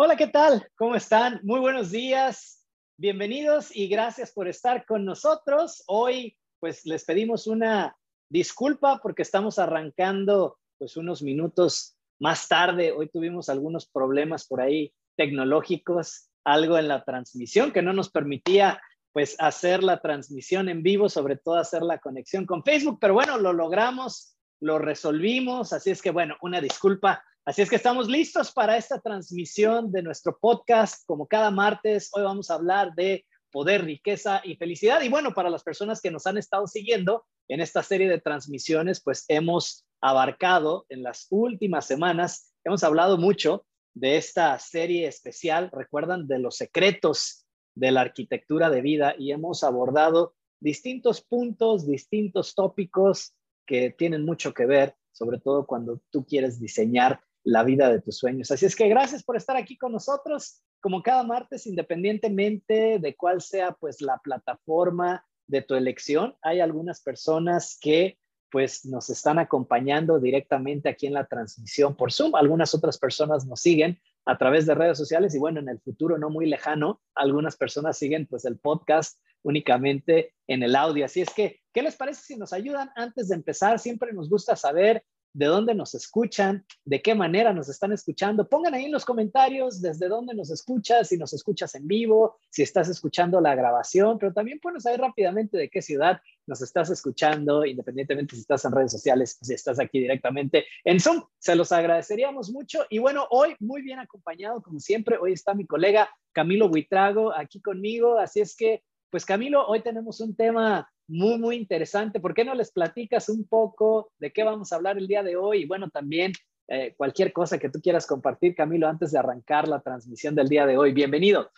Hola, ¿qué tal? ¿Cómo están? Muy buenos días. Bienvenidos y gracias por estar con nosotros. Hoy, pues les pedimos una disculpa porque estamos arrancando pues unos minutos más tarde. Hoy tuvimos algunos problemas por ahí tecnológicos, algo en la transmisión que no nos permitía pues hacer la transmisión en vivo, sobre todo hacer la conexión con Facebook, pero bueno, lo logramos, lo resolvimos, así es que bueno, una disculpa Así es que estamos listos para esta transmisión de nuestro podcast. Como cada martes, hoy vamos a hablar de poder, riqueza y felicidad. Y bueno, para las personas que nos han estado siguiendo en esta serie de transmisiones, pues hemos abarcado en las últimas semanas, hemos hablado mucho de esta serie especial, recuerdan, de los secretos de la arquitectura de vida y hemos abordado distintos puntos, distintos tópicos que tienen mucho que ver, sobre todo cuando tú quieres diseñar la vida de tus sueños. Así es que gracias por estar aquí con nosotros, como cada martes, independientemente de cuál sea pues la plataforma de tu elección. Hay algunas personas que pues nos están acompañando directamente aquí en la transmisión por Zoom. Algunas otras personas nos siguen a través de redes sociales y bueno, en el futuro no muy lejano, algunas personas siguen pues el podcast únicamente en el audio. Así es que, ¿qué les parece si nos ayudan antes de empezar? Siempre nos gusta saber de dónde nos escuchan, de qué manera nos están escuchando. Pongan ahí en los comentarios desde dónde nos escuchas, si nos escuchas en vivo, si estás escuchando la grabación, pero también pones ahí rápidamente de qué ciudad nos estás escuchando, independientemente si estás en redes sociales, si estás aquí directamente en Zoom. Se los agradeceríamos mucho. Y bueno, hoy muy bien acompañado, como siempre, hoy está mi colega Camilo Buitrago aquí conmigo, así es que, pues Camilo, hoy tenemos un tema muy, muy interesante. ¿Por qué no les platicas un poco de qué vamos a hablar el día de hoy? Y bueno, también eh, cualquier cosa que tú quieras compartir, Camilo, antes de arrancar la transmisión del día de hoy. Bienvenido.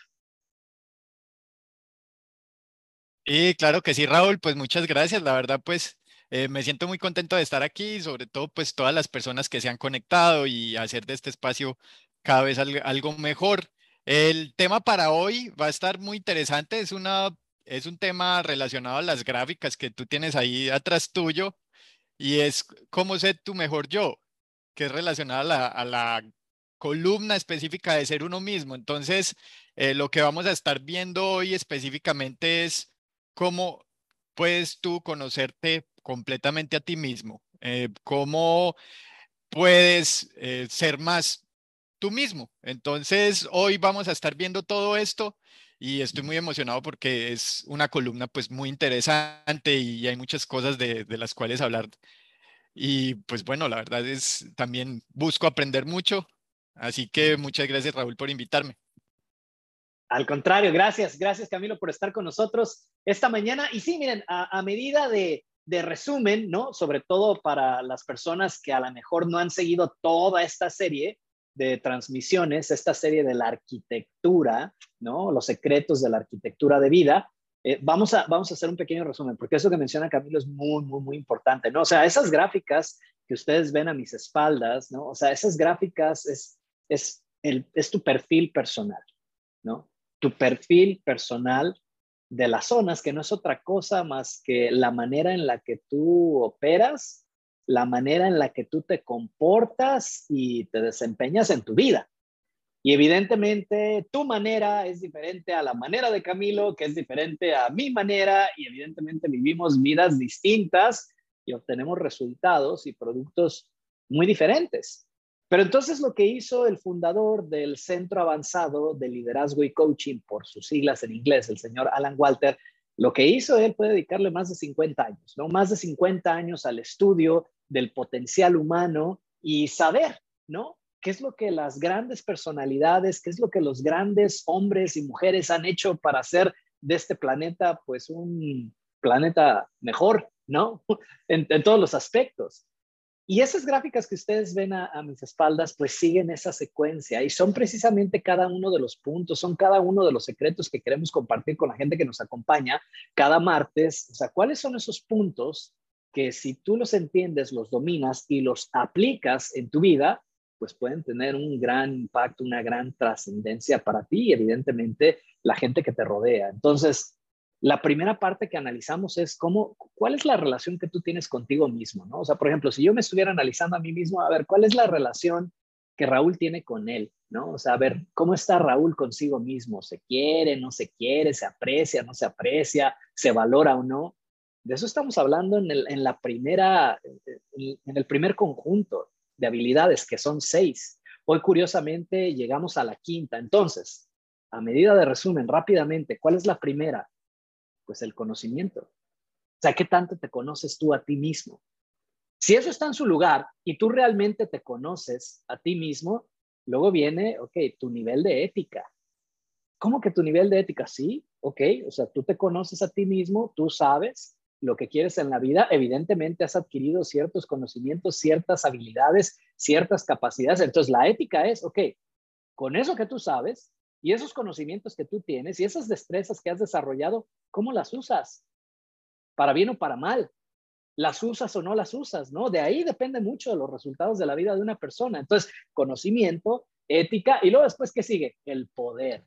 Y claro que sí, Raúl, pues muchas gracias. La verdad, pues eh, me siento muy contento de estar aquí, sobre todo pues todas las personas que se han conectado y hacer de este espacio cada vez algo mejor. El tema para hoy va a estar muy interesante, es una es un tema relacionado a las gráficas que tú tienes ahí atrás tuyo y es cómo ser tu mejor yo, que es relacionado a la, columna específica de ser uno mismo. Entonces, eh, lo que vamos a estar viendo hoy específicamente es cómo puedes tú conocerte completamente a ti mismo, eh, cómo puedes eh, ser más tú mismo. Entonces, hoy vamos a estar viendo todo esto y estoy muy emocionado porque es una columna pues muy interesante y hay muchas cosas de, las cuales hablar. Y pues bueno, la verdad es también busco aprender mucho, así que muchas gracias Raúl por invitarme. Al contrario, gracias, gracias Camilo por estar con nosotros esta mañana. Y sí, miren, a, a medida de, de resumen, ¿no? Sobre todo para las personas que a lo mejor no han seguido toda esta serie, de transmisiones, esta serie de la arquitectura, ¿no? Los secretos de la arquitectura de vida. Eh, vamos, a, vamos a hacer un pequeño resumen, porque eso que menciona Camilo es muy, muy, muy importante, ¿no? O sea, esas gráficas que ustedes ven a mis espaldas, ¿no? O sea, esas gráficas es, es, el, es tu perfil personal, ¿no? Tu perfil personal de las zonas, que no es otra cosa más que la manera en la que tú operas la manera en la que tú te comportas y te desempeñas en tu vida. Y evidentemente tu manera es diferente a la manera de Camilo, que es diferente a mi manera, y evidentemente vivimos vidas distintas y obtenemos resultados y productos muy diferentes. Pero entonces lo que hizo el fundador del Centro Avanzado de Liderazgo y Coaching, por sus siglas en inglés, el señor Alan Walter, lo que hizo él fue dedicarle más de 50 años, ¿no? Más de 50 años al estudio del potencial humano y saber, ¿no? ¿Qué es lo que las grandes personalidades, qué es lo que los grandes hombres y mujeres han hecho para hacer de este planeta, pues, un planeta mejor, ¿no? En, todos los aspectos. Y esas gráficas que ustedes ven a, mis espaldas, pues siguen esa secuencia y son precisamente cada uno de los puntos, son cada uno de los secretos que queremos compartir con la gente que nos acompaña cada martes. O sea, ¿cuáles son esos puntos que si tú los entiendes, los dominas y los aplicas en tu vida, pues pueden tener un gran impacto, una gran trascendencia para ti y evidentemente la gente que te rodea. Entonces, la primera parte que analizamos es cómo, cuál es la relación que tú tienes contigo mismo, ¿no? O sea, por ejemplo, si yo me estuviera analizando a mí mismo, a ver, ¿cuál es la relación que Raúl tiene con él? ¿no? O sea, a ver, ¿cómo está Raúl consigo mismo? ¿Se quiere, no se quiere, se aprecia, no se aprecia, se valora o no? De eso estamos hablando en el, en la primera, en el primer conjunto de habilidades, que son seis. Hoy, curiosamente, llegamos a la quinta. Entonces, a medida de resumen, rápidamente, ¿cuál es la primera? Pues el conocimiento. O sea, ¿qué tanto te conoces tú a ti mismo? Si eso está en su lugar y tú realmente te conoces a ti mismo, luego viene, ok, tu nivel de ética. ¿Cómo que tu nivel de ética? Sí, ok, o sea, tú te conoces a ti mismo, tú sabes lo que quieres en la vida, evidentemente has adquirido ciertos conocimientos, ciertas habilidades, ciertas capacidades. Entonces, la ética es, ok, con eso que tú sabes y esos conocimientos que tú tienes y esas destrezas que has desarrollado, ¿cómo las usas? ¿Para bien o para mal? ¿Las usas o no las usas? ¿No? De ahí depende mucho de los resultados de la vida de una persona. Entonces, conocimiento, ética y luego después, ¿qué sigue? El poder.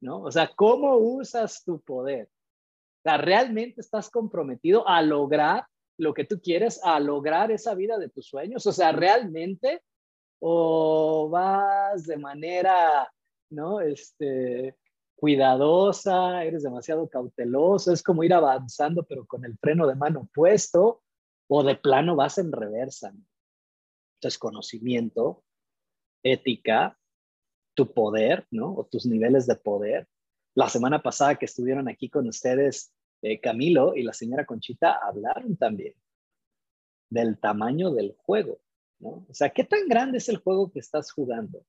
¿No? O sea, ¿cómo usas tu poder? sea, realmente estás comprometido a lograr lo que tú quieres, a lograr esa vida de tus sueños. O sea, realmente o vas de manera, ¿no? Este, cuidadosa, eres demasiado cauteloso, es como ir avanzando pero con el freno de mano puesto o de plano vas en reversa. Entonces, conocimiento, ética, tu poder, ¿no? O tus niveles de poder. La semana pasada que estuvieron aquí con ustedes, eh, Camilo y la señora Conchita hablaron también del tamaño del juego, ¿no? O sea, ¿qué tan grande es el juego que estás jugando?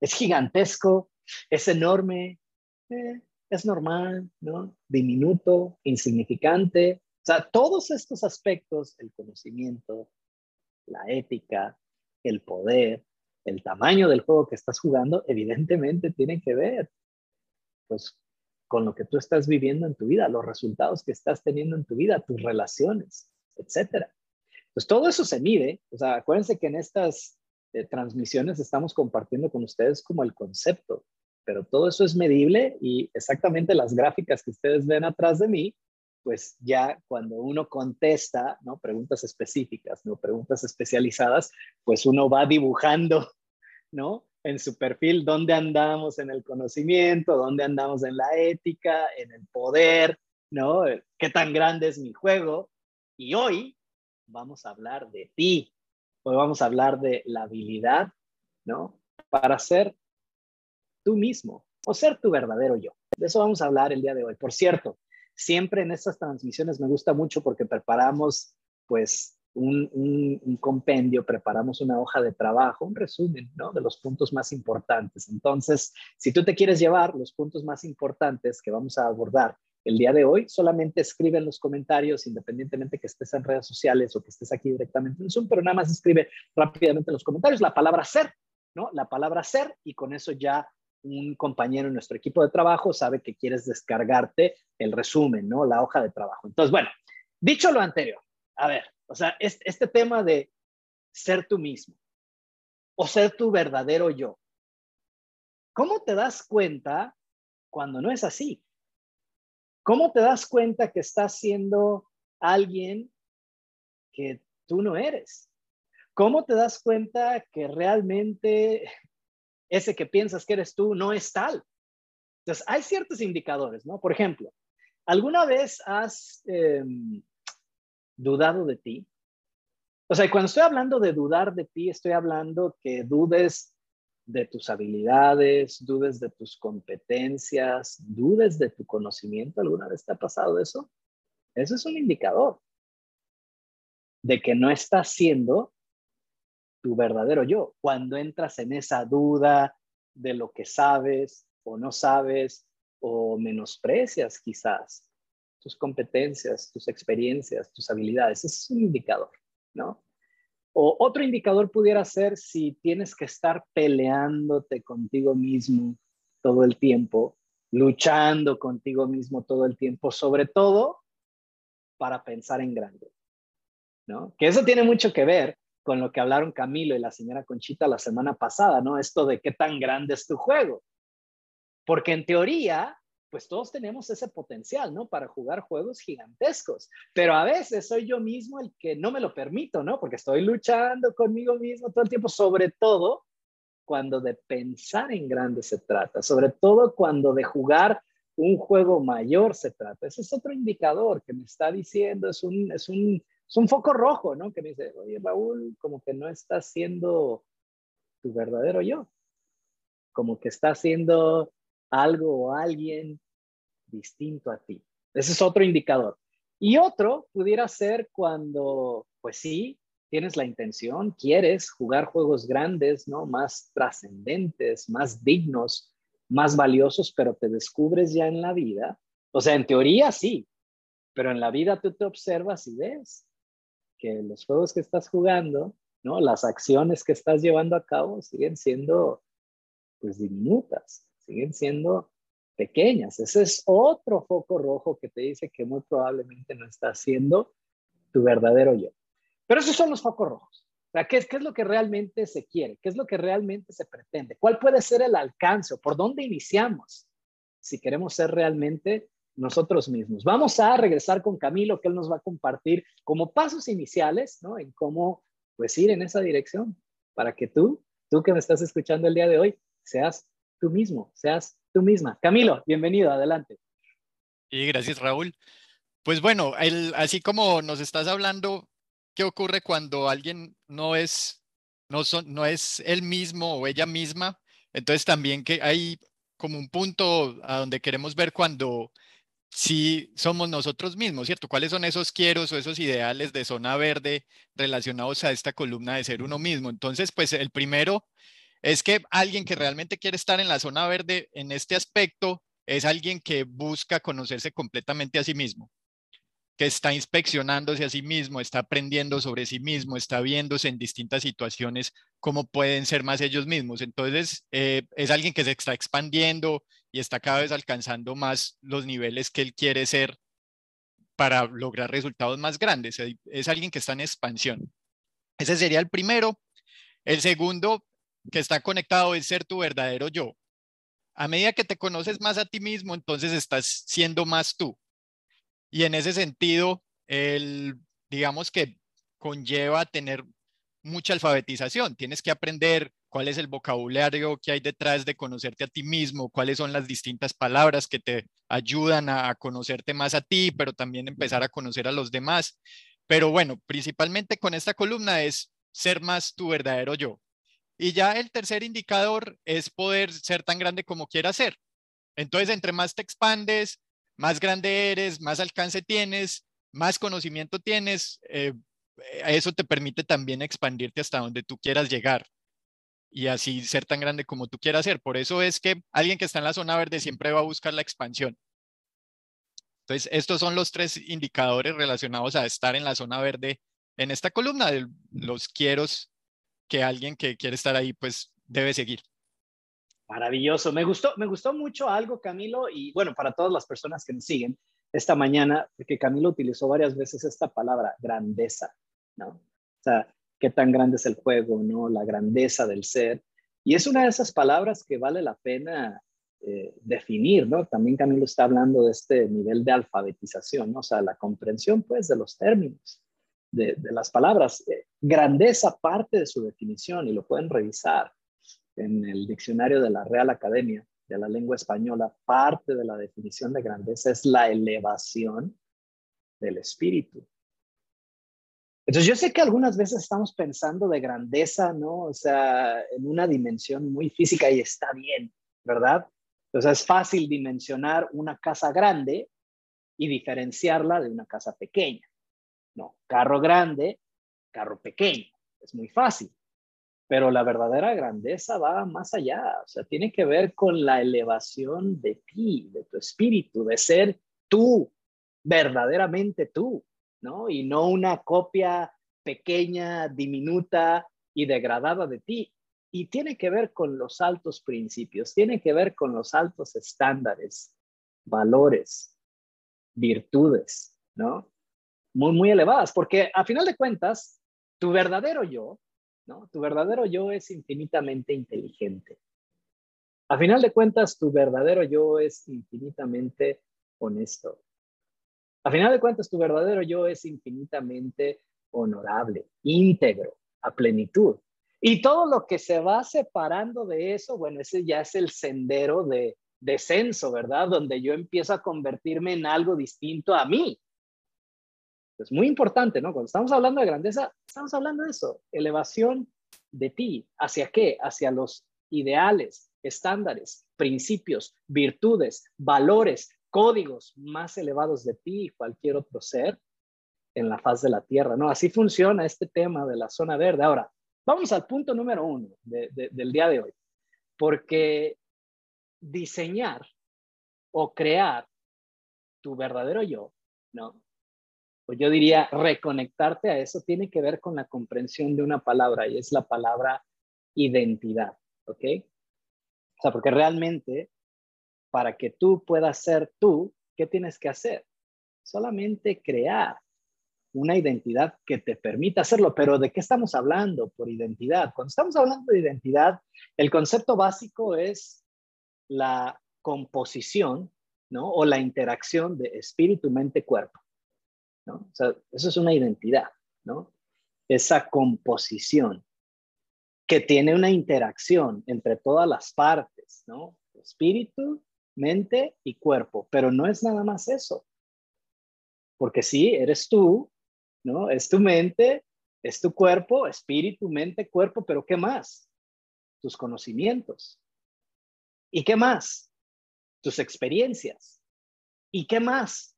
¿Es gigantesco? ¿Es enorme? Eh, ¿Es normal? ¿No? ¿Diminuto? ¿Insignificante? O sea, todos estos aspectos, el conocimiento, la ética, el poder, el tamaño del juego que estás jugando, evidentemente tienen que ver pues con lo que tú estás viviendo en tu vida, los resultados que estás teniendo en tu vida, tus relaciones, etcétera. Pues todo eso se mide. O sea, acuérdense que en estas transmisiones estamos compartiendo con ustedes como el concepto, pero todo eso es medible y exactamente las gráficas que ustedes ven atrás de mí, pues ya cuando uno contesta, ¿no? Preguntas específicas, ¿no? Preguntas especializadas, pues uno va dibujando, ¿no? en su perfil dónde andamos en el conocimiento, dónde andamos en la ética, en el poder, ¿no? ¿Qué tan grande es mi juego? Y hoy vamos a hablar de ti. Hoy vamos a hablar de la habilidad, ¿no? Para ser tú mismo o ser tu verdadero yo. De eso vamos a hablar el día de hoy. Por cierto, siempre en estas transmisiones me gusta mucho porque preparamos pues un, compendio, preparamos una hoja de trabajo, un resumen ¿no? de los puntos más importantes. Entonces, si tú te quieres llevar los puntos más importantes que vamos a abordar el día de hoy, solamente escribe en los comentarios, independientemente que estés en redes sociales o que estés aquí directamente en Zoom, pero nada más escribe rápidamente en los comentarios la palabra ser, ¿no? La palabra ser y con eso ya un compañero en nuestro equipo de trabajo sabe que quieres descargarte el resumen, ¿no? La hoja de trabajo. Entonces, bueno, dicho lo anterior, a ver, o sea, este, tema de ser tú mismo o ser tu verdadero yo. ¿Cómo te das cuenta cuando no es así? ¿Cómo te das cuenta que estás siendo alguien que tú no eres? ¿Cómo te das cuenta que realmente ese que piensas que eres tú no es tal? Entonces, hay ciertos indicadores, ¿no? Por ejemplo, ¿alguna vez has em, dudado de ti. O sea, cuando estoy hablando de dudar de ti, estoy hablando que dudes de tus habilidades, dudes de tus competencias, dudes de tu conocimiento. ¿Alguna vez te ha pasado eso? Eso es un indicador de que no estás siendo tu verdadero yo. Cuando entras en esa duda de lo que sabes o no sabes o menosprecias quizás tus competencias, tus experiencias, tus habilidades. Ese es un indicador, ¿no? O otro indicador pudiera ser si tienes que estar peleándote contigo mismo todo el tiempo, luchando contigo mismo todo el tiempo, sobre todo para pensar en grande, ¿no? Que eso tiene mucho que ver con lo que hablaron Camilo y la señora Conchita la semana pasada, ¿no? Esto de qué tan grande es tu juego. Porque en teoría, pues todos tenemos ese potencial, ¿no? Para jugar juegos gigantescos, pero a veces soy yo mismo el que no me lo permito, ¿no? Porque estoy luchando conmigo mismo todo el tiempo, sobre todo cuando de pensar en grande se trata, sobre todo cuando de jugar un juego mayor se trata. Ese es otro indicador que me está diciendo, es un, es un, es un foco rojo, ¿no? Que me dice, oye, Raúl, como que no estás siendo tu verdadero yo, como que está haciendo algo o alguien distinto a ti. Ese es otro indicador. Y otro pudiera ser cuando, pues sí, tienes la intención, quieres jugar juegos grandes, ¿no? Más trascendentes, más dignos, más valiosos, pero te descubres ya en la vida. O sea, en teoría sí, pero en la vida tú te observas y ves que los juegos que estás jugando, ¿no? Las acciones que estás llevando a cabo siguen siendo, pues, diminutas, siguen siendo pequeñas. Ese es otro foco rojo que te dice que muy probablemente no estás siendo tu verdadero yo. Pero esos son los focos rojos. O sea, ¿qué ¿qué es lo que realmente se quiere? ¿Qué es lo que realmente se pretende? ¿Cuál puede ser el alcance? ¿Por dónde iniciamos? Si queremos ser realmente nosotros mismos. Vamos a regresar con Camilo, que él nos va a compartir como pasos iniciales, ¿no? En cómo, pues, ir en esa dirección para que tú, tú que me estás escuchando el día de hoy, seas tú mismo, seas tú misma. Camilo, bienvenido, adelante. Y gracias, Raúl. Pues bueno, así como nos estás hablando, ¿qué ocurre cuando alguien no es, no son, no es él mismo o ella misma? Entonces también que hay como un punto a donde queremos ver cuando sí somos nosotros mismos, ¿cierto? ¿Cuáles son esos quieros o esos ideales de zona verde relacionados a esta columna de ser uno mismo? Entonces, pues el primero es que alguien que realmente quiere estar en la zona verde en este aspecto es alguien que busca conocerse completamente a sí mismo que está inspeccionándose a sí mismo, está aprendiendo sobre sí mismo, está viéndose en distintas situaciones cómo pueden ser más ellos mismos. Entonces, eh, es alguien que se está expandiendo y está cada vez alcanzando más los niveles que él quiere ser para lograr resultados más grandes. Es alguien que está en expansión. Ese sería el primero. El segundo que está conectado es ser tu verdadero yo. A medida que te conoces más a ti mismo, entonces estás siendo más tú. Y en ese sentido, el, digamos que conlleva tener mucha alfabetización. Tienes que aprender cuál es el vocabulario que hay detrás de conocerte a ti mismo, cuáles son las distintas palabras que te ayudan a, conocerte más a ti, pero también empezar a conocer a los demás. Pero bueno, principalmente con esta columna es ser más tu verdadero yo. Y ya el tercer indicador es poder ser tan grande como quieras ser. Entonces, entre más te expandes, más grande eres, más alcance tienes, más conocimiento tienes, eh, eso te permite también expandirte hasta donde tú quieras llegar y así ser tan grande como tú quieras ser. Por eso es que alguien que está en la zona verde siempre va a buscar la expansión. Entonces, estos son los tres indicadores relacionados a estar en la zona verde en esta columna los quieros que alguien que quiere estar ahí pues debe seguir. Maravilloso. Me gustó, me gustó mucho algo, Camilo, y bueno, para todas las personas que nos siguen esta mañana, porque Camilo utilizó varias veces esta palabra, grandeza, ¿no? O sea, qué tan grande es el juego, ¿no? La grandeza del ser. Y es una de esas palabras que vale la pena eh, definir, ¿no? También Camilo está hablando de este nivel de alfabetización, ¿no? O sea, la comprensión, pues, de los términos, de, las palabras. Eh, grandeza parte de su definición y lo pueden revisar en el diccionario de la Real Academia de la Lengua Española, parte de la definición de grandeza es la elevación del espíritu. Entonces yo sé que algunas veces estamos pensando de grandeza, ¿no? O sea, en una dimensión muy física y está bien, ¿verdad? Entonces es fácil dimensionar una casa grande y diferenciarla de una casa pequeña. No, carro grande, carro pequeño. Es muy fácil. Pero la verdadera grandeza va más allá, o sea, tiene que ver con la elevación de ti, de tu espíritu, de ser tú, verdaderamente tú, ¿no? Y no una copia pequeña, diminuta y degradada de ti. Y tiene que ver con los altos principios, tiene que ver con los altos estándares, valores, virtudes, ¿no? Muy, muy elevadas, porque a final de cuentas, tu verdadero yo tu verdadero yo es infinitamente inteligente. A final de cuentas, tu verdadero yo es infinitamente honesto. A final de cuentas, tu verdadero yo es infinitamente honorable, íntegro, a plenitud. Y todo lo que se va separando de eso, bueno, ese ya es el sendero de descenso, ¿verdad? Donde yo empiezo a convertirme en algo distinto a mí. Es muy importante, ¿no? Cuando estamos hablando de grandeza, estamos hablando de eso, elevación de ti. ¿Hacia qué? Hacia los ideales, estándares, principios, virtudes, valores, códigos más elevados de ti y cualquier otro ser en la faz de la Tierra, ¿no? Así funciona este tema de la zona verde. Ahora, vamos al punto número uno del día de hoy, porque diseñar o crear tu verdadero yo, ¿no? Pues yo diría reconectarte a eso tiene que ver con la comprensión de una palabra y es la palabra identidad, ¿ok? O sea, porque realmente para que tú puedas ser tú, ¿qué tienes que hacer? Solamente crear una identidad que te permita hacerlo. Pero ¿de qué estamos hablando por identidad? Cuando estamos hablando de identidad, el concepto básico es la composición, ¿no? O la interacción de espíritu, mente, cuerpo. ¿No? O sea, eso es una identidad, ¿no? Esa composición que tiene una interacción entre todas las partes, ¿no? Espíritu, mente y cuerpo, pero no es nada más eso. Porque sí, eres tú, ¿no? Es tu mente, es tu cuerpo, espíritu, mente, cuerpo, pero ¿qué más? Tus conocimientos. ¿Y qué más? Tus experiencias. ¿Y qué más?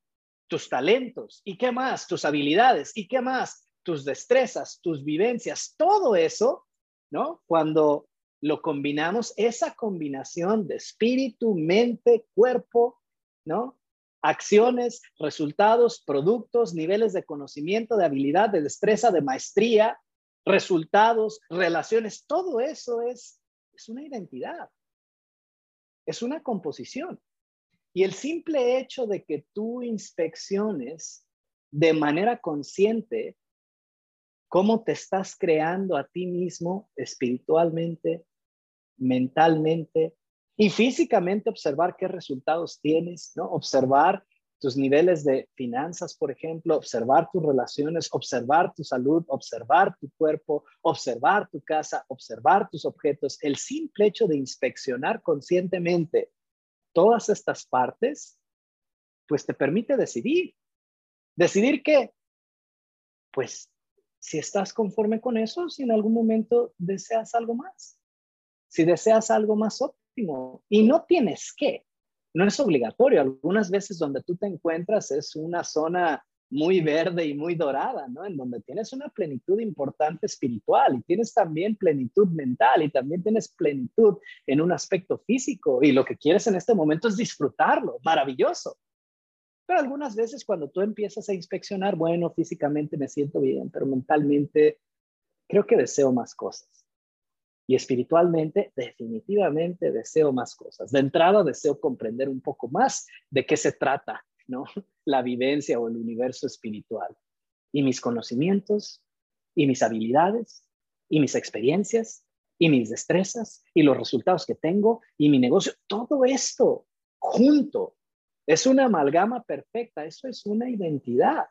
Tus talentos, ¿y qué más? Tus habilidades, ¿y qué más? Tus destrezas, tus vivencias, todo eso, ¿no? Cuando lo combinamos, esa combinación de espíritu, mente, cuerpo, ¿no? Acciones, resultados, productos, niveles de conocimiento, de habilidad, de destreza, de maestría, resultados, relaciones, todo eso es, es una identidad, es una composición. Y el simple hecho de que tú inspecciones de manera consciente cómo te estás creando a ti mismo espiritualmente, mentalmente y físicamente, observar qué resultados tienes, ¿no? Observar tus niveles de finanzas, por ejemplo, observar tus relaciones, observar tu salud, observar tu cuerpo, observar tu casa, observar tus objetos. El simple hecho de inspeccionar conscientemente todas estas partes, pues te permite decidir. Decidir que, pues, si estás conforme con eso, si en algún momento deseas algo más, si deseas algo más óptimo, y no tienes que, no es obligatorio. Algunas veces donde tú te encuentras es una zona muy verde y muy dorada, ¿no? En donde tienes una plenitud importante espiritual y tienes también plenitud mental y también tienes plenitud en un aspecto físico y lo que quieres en este momento es disfrutarlo, maravilloso. Pero algunas veces cuando tú empiezas a inspeccionar, bueno, físicamente me siento bien, pero mentalmente creo que deseo más cosas. Y espiritualmente, definitivamente deseo más cosas. De entrada, deseo comprender un poco más de qué se trata La vivencia o el universo espiritual. Y mis conocimientos, y mis habilidades, y mis experiencias, y mis destrezas, y los resultados que tengo, y mi negocio, todo esto junto es una amalgama perfecta, eso es una identidad.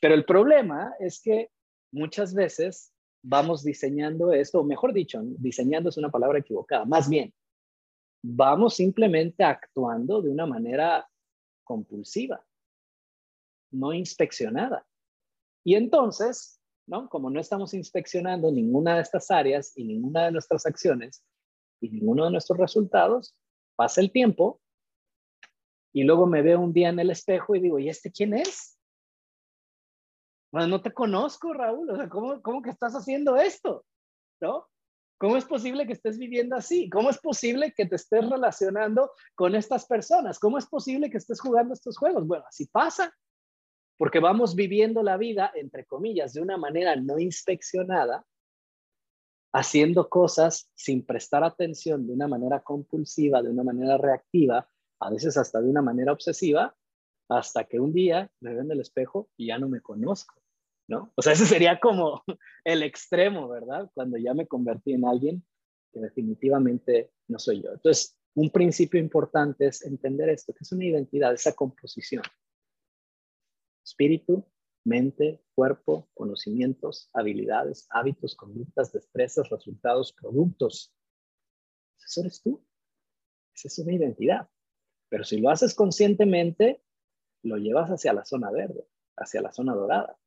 Pero el problema es que muchas veces vamos diseñando esto, o mejor dicho, diseñando es una palabra equivocada, más bien, vamos simplemente actuando de una manera compulsiva, no inspeccionada. Y entonces, ¿no? Como no estamos inspeccionando ninguna de estas áreas y ninguna de nuestras acciones y ninguno de nuestros resultados, pasa el tiempo y luego me veo un día en el espejo y digo, ¿y este quién es? Bueno, no te conozco, Raúl, o sea, ¿cómo, cómo que estás haciendo esto? ¿No? ¿Cómo es posible que estés viviendo así? ¿Cómo es posible que te estés relacionando con estas personas? ¿Cómo es posible que estés jugando estos juegos? Bueno, así pasa, porque vamos viviendo la vida, entre comillas, de una manera no inspeccionada, haciendo cosas sin prestar atención de una manera compulsiva, de una manera reactiva, a veces hasta de una manera obsesiva, hasta que un día me veo en el espejo y ya no me conozco. ¿No? O sea, ese sería como el extremo, ¿verdad? Cuando ya me convertí en alguien que definitivamente no soy yo. Entonces, un principio importante es entender esto, que es una identidad, esa composición. Espíritu, mente, cuerpo, conocimientos, habilidades, hábitos, conductas, destrezas, resultados, productos. Eso eres tú. Esa es una identidad. Pero si lo haces conscientemente, lo llevas hacia la zona verde, hacia la zona dorada.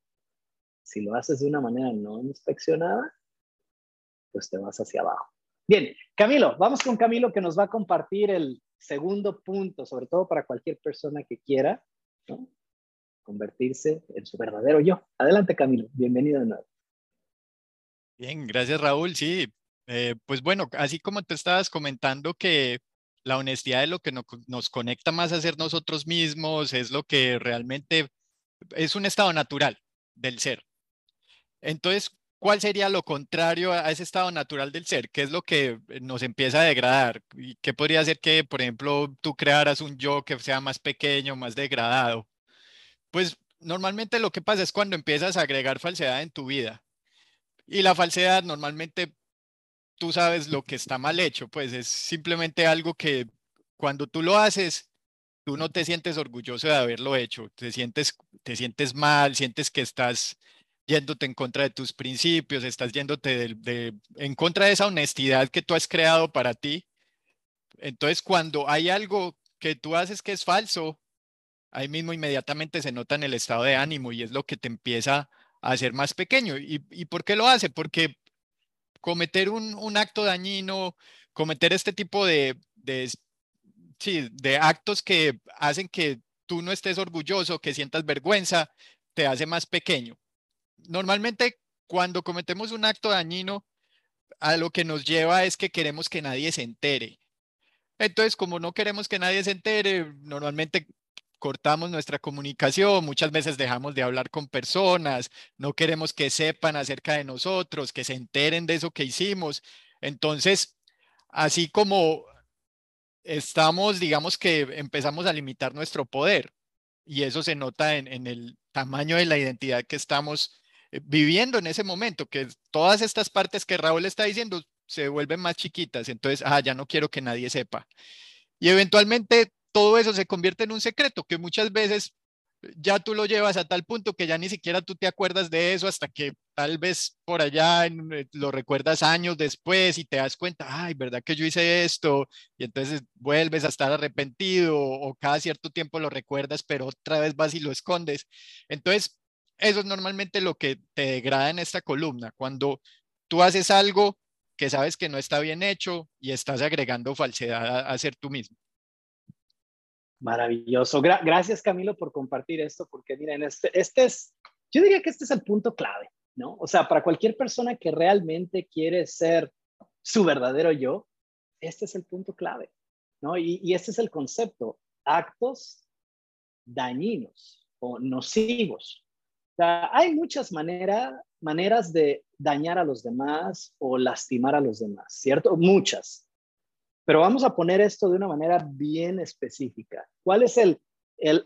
Si lo haces de una manera no inspeccionada, pues te vas hacia abajo. Bien, Camilo, vamos con Camilo que nos va a compartir el segundo punto, sobre todo para cualquier persona que quiera convertirse en su verdadero yo. Adelante, Camilo, bienvenido de nuevo. Bien, gracias Raúl. Sí, eh, pues bueno, así como te estabas comentando que la honestidad es lo que nos conecta más a ser nosotros mismos, es lo que realmente es un estado natural del ser. Entonces, ¿cuál sería lo contrario a ese estado natural del ser? ¿Qué es lo que nos empieza a degradar? ¿Y qué podría hacer que, por ejemplo, tú crearas un yo que sea más pequeño, más degradado? Pues normalmente lo que pasa es cuando empiezas a agregar falsedad en tu vida. Y la falsedad normalmente tú sabes lo que está mal hecho, pues es simplemente algo que cuando tú lo haces, tú no te sientes orgulloso de haberlo hecho, te sientes, te sientes mal, sientes que estás yéndote en contra de tus principios, estás yéndote en contra de esa honestidad que tú has creado para ti. Entonces, cuando hay algo que tú haces que es falso, ahí mismo inmediatamente se nota en el estado de ánimo y es lo que te empieza a hacer más pequeño. ¿Y, y por qué lo hace? Porque cometer un, acto dañino, cometer este tipo de, de, de actos que hacen que tú no estés orgulloso, que sientas vergüenza, te hace más pequeño. Normalmente cuando cometemos un acto dañino, a lo que nos lleva es que queremos que nadie se entere. Entonces, como no queremos que nadie se entere, normalmente cortamos nuestra comunicación, muchas veces dejamos de hablar con personas, no queremos que sepan acerca de nosotros, que se enteren de eso que hicimos. Entonces, así como estamos, digamos que empezamos a limitar nuestro poder y eso se nota en, el tamaño de la identidad que estamos viviendo en ese momento, que todas estas partes que Raúl está diciendo se vuelven más chiquitas, entonces, ah, ya no quiero que nadie sepa. Y eventualmente todo eso se convierte en un secreto que muchas veces ya tú lo llevas a tal punto que ya ni siquiera tú te acuerdas de eso hasta que tal vez por allá eh, lo recuerdas años después y te das cuenta, ay, ¿verdad que yo hice esto? Y entonces vuelves a estar arrepentido o cada cierto tiempo lo recuerdas, pero otra vez vas y lo escondes. Entonces, eso es normalmente lo que te degrada en esta columna, cuando tú haces algo que sabes que no está bien hecho y estás agregando falsedad a ser tú mismo. Maravilloso. gracias, Camilo, por compartir esto, porque miren, este, este es, yo diría que este es el punto clave, ¿no? O sea, para cualquier persona que realmente quiere ser su verdadero yo, este es el punto clave, ¿no? Y, y este es el concepto, actos dañinos o nocivos. Hay muchas maneras de dañar a los demás o lastimar a los demás, ¿cierto? Muchas. Pero vamos a poner esto de una manera bien específica. ¿Cuál es el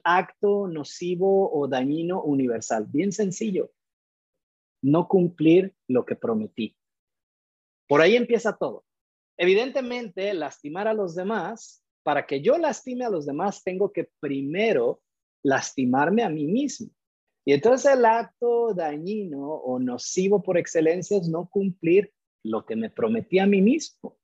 acto nocivo o dañino universal? Bien sencillo. No cumplir lo que prometí. Por ahí empieza todo. Evidentemente, lastimar a los demás, para que yo lastime a los demás, tengo que primero lastimarme a mí mismo. Y entonces el acto dañino o nocivo por excelencia es no cumplir lo que me prometí a mí mismo.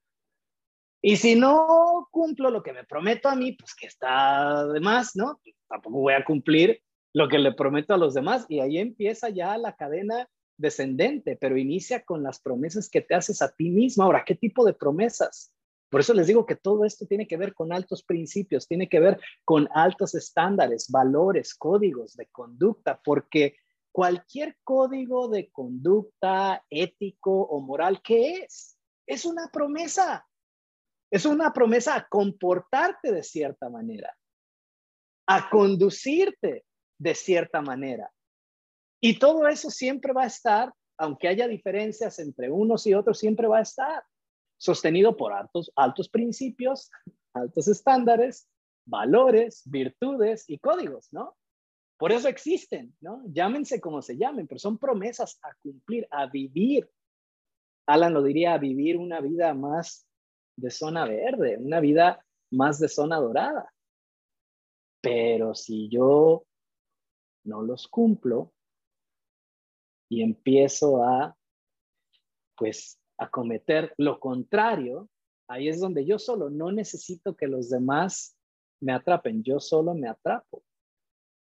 Y si no cumplo lo que me prometo a mí, pues que está de más, ¿no? Tampoco voy a cumplir lo que le prometo a los demás. Y ahí empieza ya la cadena descendente, pero inicia con las promesas que te haces a ti mismo. Ahora, ¿qué tipo de promesas? Por eso les digo que todo esto tiene que ver con altos principios, tiene que ver con altos estándares, valores, códigos de conducta, porque cualquier código de conducta ético o moral, ¿qué es? Es una promesa. Es una promesa a comportarte de cierta manera, a conducirte de cierta manera. Y todo eso siempre va a estar, aunque haya diferencias entre unos y otros, siempre va a estar sostenido por altos, altos principios, altos estándares, valores, virtudes y códigos, ¿no? Por eso existen, ¿no? Llámense como se llamen, pero son promesas a cumplir, a vivir. Alan lo diría, a vivir una vida más de zona verde, una vida más de zona dorada. Pero si yo no los cumplo, y empiezo a, pues, a cometer lo contrario, ahí es donde yo solo no necesito que los demás me atrapen, yo solo me atrapo.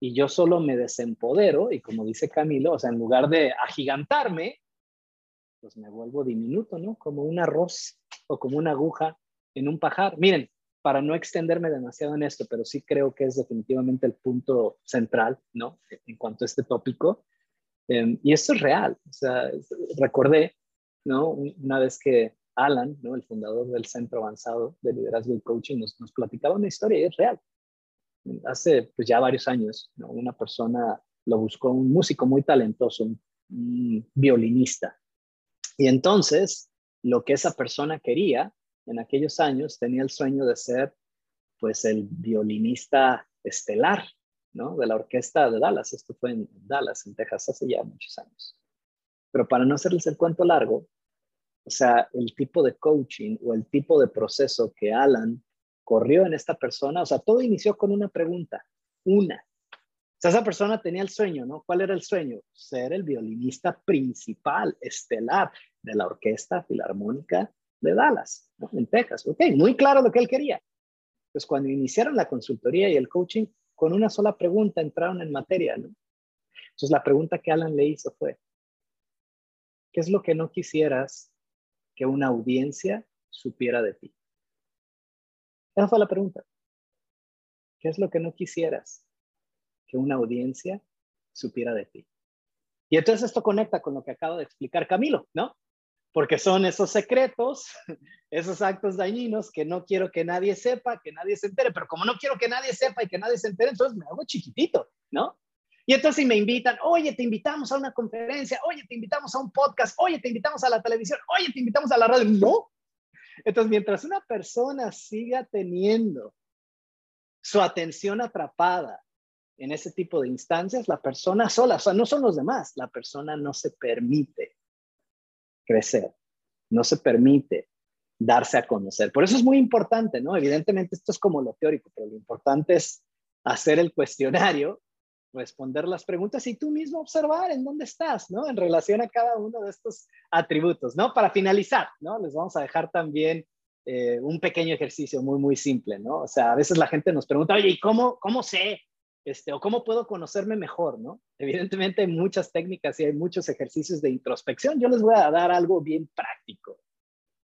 Y yo solo me desempodero y como dice Camilo, o sea, en lugar de agigantarme, pues me vuelvo diminuto, ¿no? Como un arroz o como una aguja en un pajar. Miren, para no extenderme demasiado en esto, pero sí creo que es definitivamente el punto central, ¿no? En cuanto a este tópico. Em, y esto es real. O sea, recordé, ¿no? Una vez que Alan. El fundador del Centro Avanzado de Liderazgo y Coaching, nos, platicaba una historia y es real. Hace pues ya varios años. Una persona lo buscó, un músico muy talentoso, un violinista. Y entonces, lo que esa persona quería en aquellos años tenía el sueño de ser pues el violinista estelar. De la orquesta de Dallas. Esto fue en Dallas, en Texas, hace ya muchos años. Pero para no hacerles el cuento largo, o sea, el tipo de coaching o el tipo de proceso que Alan corrió en esta persona, o sea, todo inició con una pregunta, una. O sea, esa persona tenía el sueño, ¿no? ¿Cuál era el sueño? Ser el violinista principal, estelar de la Orquesta Filarmónica de Dallas, en Texas. Ok, muy claro lo que él quería. Pues cuando iniciaron la consultoría y el coaching, con una sola pregunta entraron en materia, ¿no? Entonces la pregunta que Alan le hizo fue, ¿qué es lo que no quisieras que una audiencia supiera de ti? Esa fue la pregunta. ¿Qué es lo que no quisieras que una audiencia supiera de ti? Y entonces esto conecta con lo que acaba de explicar Camilo, ¿no? porque son esos secretos, esos actos dañinos que no quiero que nadie sepa, que nadie se entere, pero como no quiero que nadie sepa y que nadie se entere, entonces me hago chiquitito, ¿no? Y entonces si me invitan, oye, te invitamos a una conferencia, oye, te invitamos a un podcast, oye, te invitamos a la televisión, oye, te invitamos a la radio, no. Entonces, mientras una persona siga teniendo su atención atrapada en ese tipo de instancias, la persona sola, o sea, no son los demás, la persona no se permite crecer, no se permite darse a conocer. Por eso es muy importante, ¿no? Evidentemente esto es como lo teórico, pero lo importante es hacer el cuestionario, responder las preguntas y tú mismo observar en dónde estás, ¿no? En relación a cada uno de estos atributos, ¿no? Para finalizar, ¿no? Les vamos a dejar también eh, un pequeño ejercicio muy, muy simple, ¿no? O sea, a veces la gente nos pregunta, oye, ¿y cómo, cómo sé este, o cómo puedo conocerme mejor, ¿no? Evidentemente hay muchas técnicas y hay muchos ejercicios de introspección. Yo les voy a dar algo bien práctico.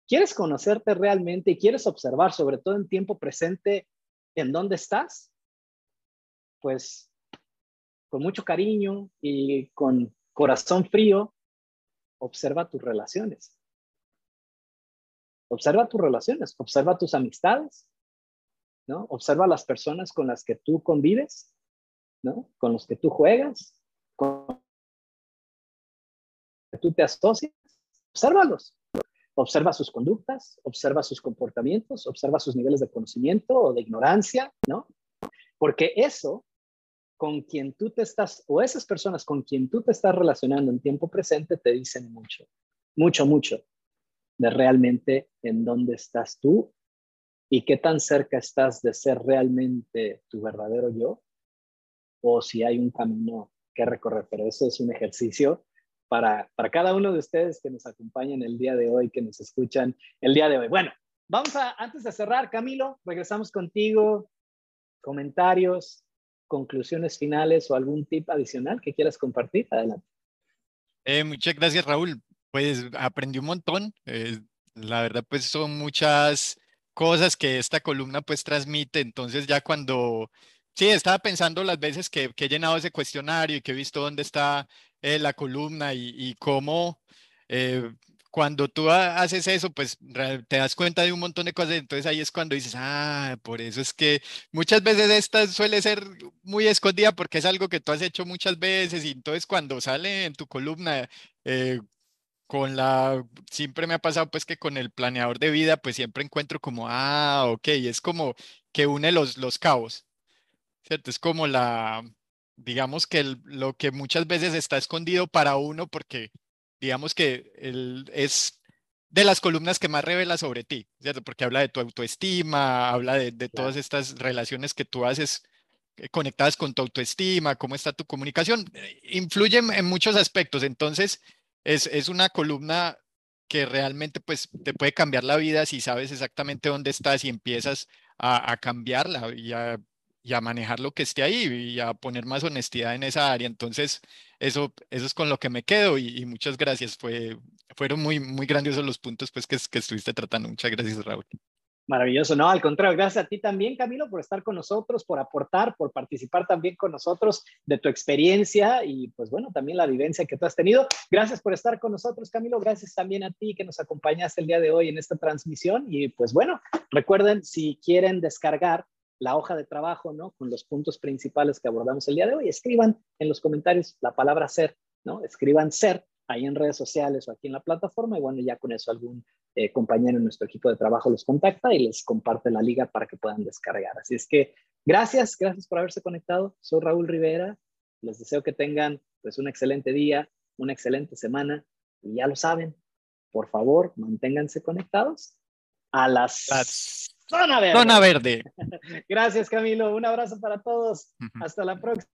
¿Quieres conocerte realmente y quieres observar, sobre todo en tiempo presente, en dónde estás? Pues con mucho cariño y con corazón frío, observa tus relaciones. Observa tus relaciones, observa tus amistades, ¿no? Observa las personas con las que tú convives ¿no? Con los que tú juegas, con los que tú te asocias, obsérvalos. Observa sus conductas, observa sus comportamientos, observa sus niveles de conocimiento o de ignorancia, ¿no? Porque eso con quien tú te estás, o esas personas con quien tú te estás relacionando en tiempo presente, te dicen mucho, mucho, mucho de realmente en dónde estás tú y qué tan cerca estás de ser realmente tu verdadero yo o si hay un camino que recorrer, pero eso es un ejercicio para, para cada uno de ustedes que nos acompañan el día de hoy, que nos escuchan el día de hoy. Bueno, vamos a, antes de cerrar, Camilo, regresamos contigo, comentarios, conclusiones finales o algún tip adicional que quieras compartir. Adelante. Eh, muchas gracias, Raúl. Pues aprendí un montón. Eh, la verdad, pues son muchas cosas que esta columna pues transmite. Entonces ya cuando Sí, estaba pensando las veces que, he llenado ese cuestionario y que he visto dónde está eh, la columna y, cómo cuando tú haces eso, pues te das cuenta de un montón de cosas. Entonces ahí es cuando dices, ah, por eso es que muchas veces esta suele ser muy escondida porque es algo que tú has hecho muchas veces y entonces cuando sale en tu columna... Eh, con la, siempre me ha pasado pues que con el planeador de vida, pues siempre encuentro como, ah, ok, es como que une los, los cabos. ¿cierto? Es como la, digamos que lo que muchas veces está escondido para uno porque digamos que el, es de las columnas que más revela sobre ti, ¿cierto? Porque habla de tu autoestima, habla de, de todas estas relaciones que tú haces conectadas con tu autoestima, cómo está tu comunicación, influyen en muchos aspectos. Entonces, es, es una columna que realmente pues te puede cambiar la vida si sabes exactamente dónde estás y empiezas a, a cambiarla y a, y a, manejar lo que esté ahí y a poner más honestidad en esa área. Entonces, eso, eso es con lo que me quedo y, muchas gracias. Fue, fueron muy, muy grandiosos los puntos pues, que, que estuviste tratando. Muchas gracias, Raúl. Maravilloso, no, al contrario, gracias a ti también, Camilo, por estar con nosotros, por aportar, por participar también con nosotros de tu experiencia y pues bueno, también la vivencia que tú has tenido. Gracias por estar con nosotros, Camilo, gracias también a ti que nos acompañaste el día de hoy en esta transmisión y pues bueno, recuerden si quieren descargar la hoja de trabajo, ¿no? Con los puntos principales que abordamos el día de hoy, escriban en los comentarios la palabra ser, ¿no? Escriban ser ahí en redes sociales o aquí en la plataforma y bueno, ya con eso algún eh, compañero en nuestro equipo de trabajo los contacta y les comparte la liga para que puedan descargar. Así es que gracias, gracias por haberse conectado. Soy Raúl Rivera. Les deseo que tengan pues un excelente día, una excelente semana y ya lo saben, por favor, manténganse conectados a las, Zona Verde. Zona Verde. gracias, Camilo. Un abrazo para todos. Hasta la próxima.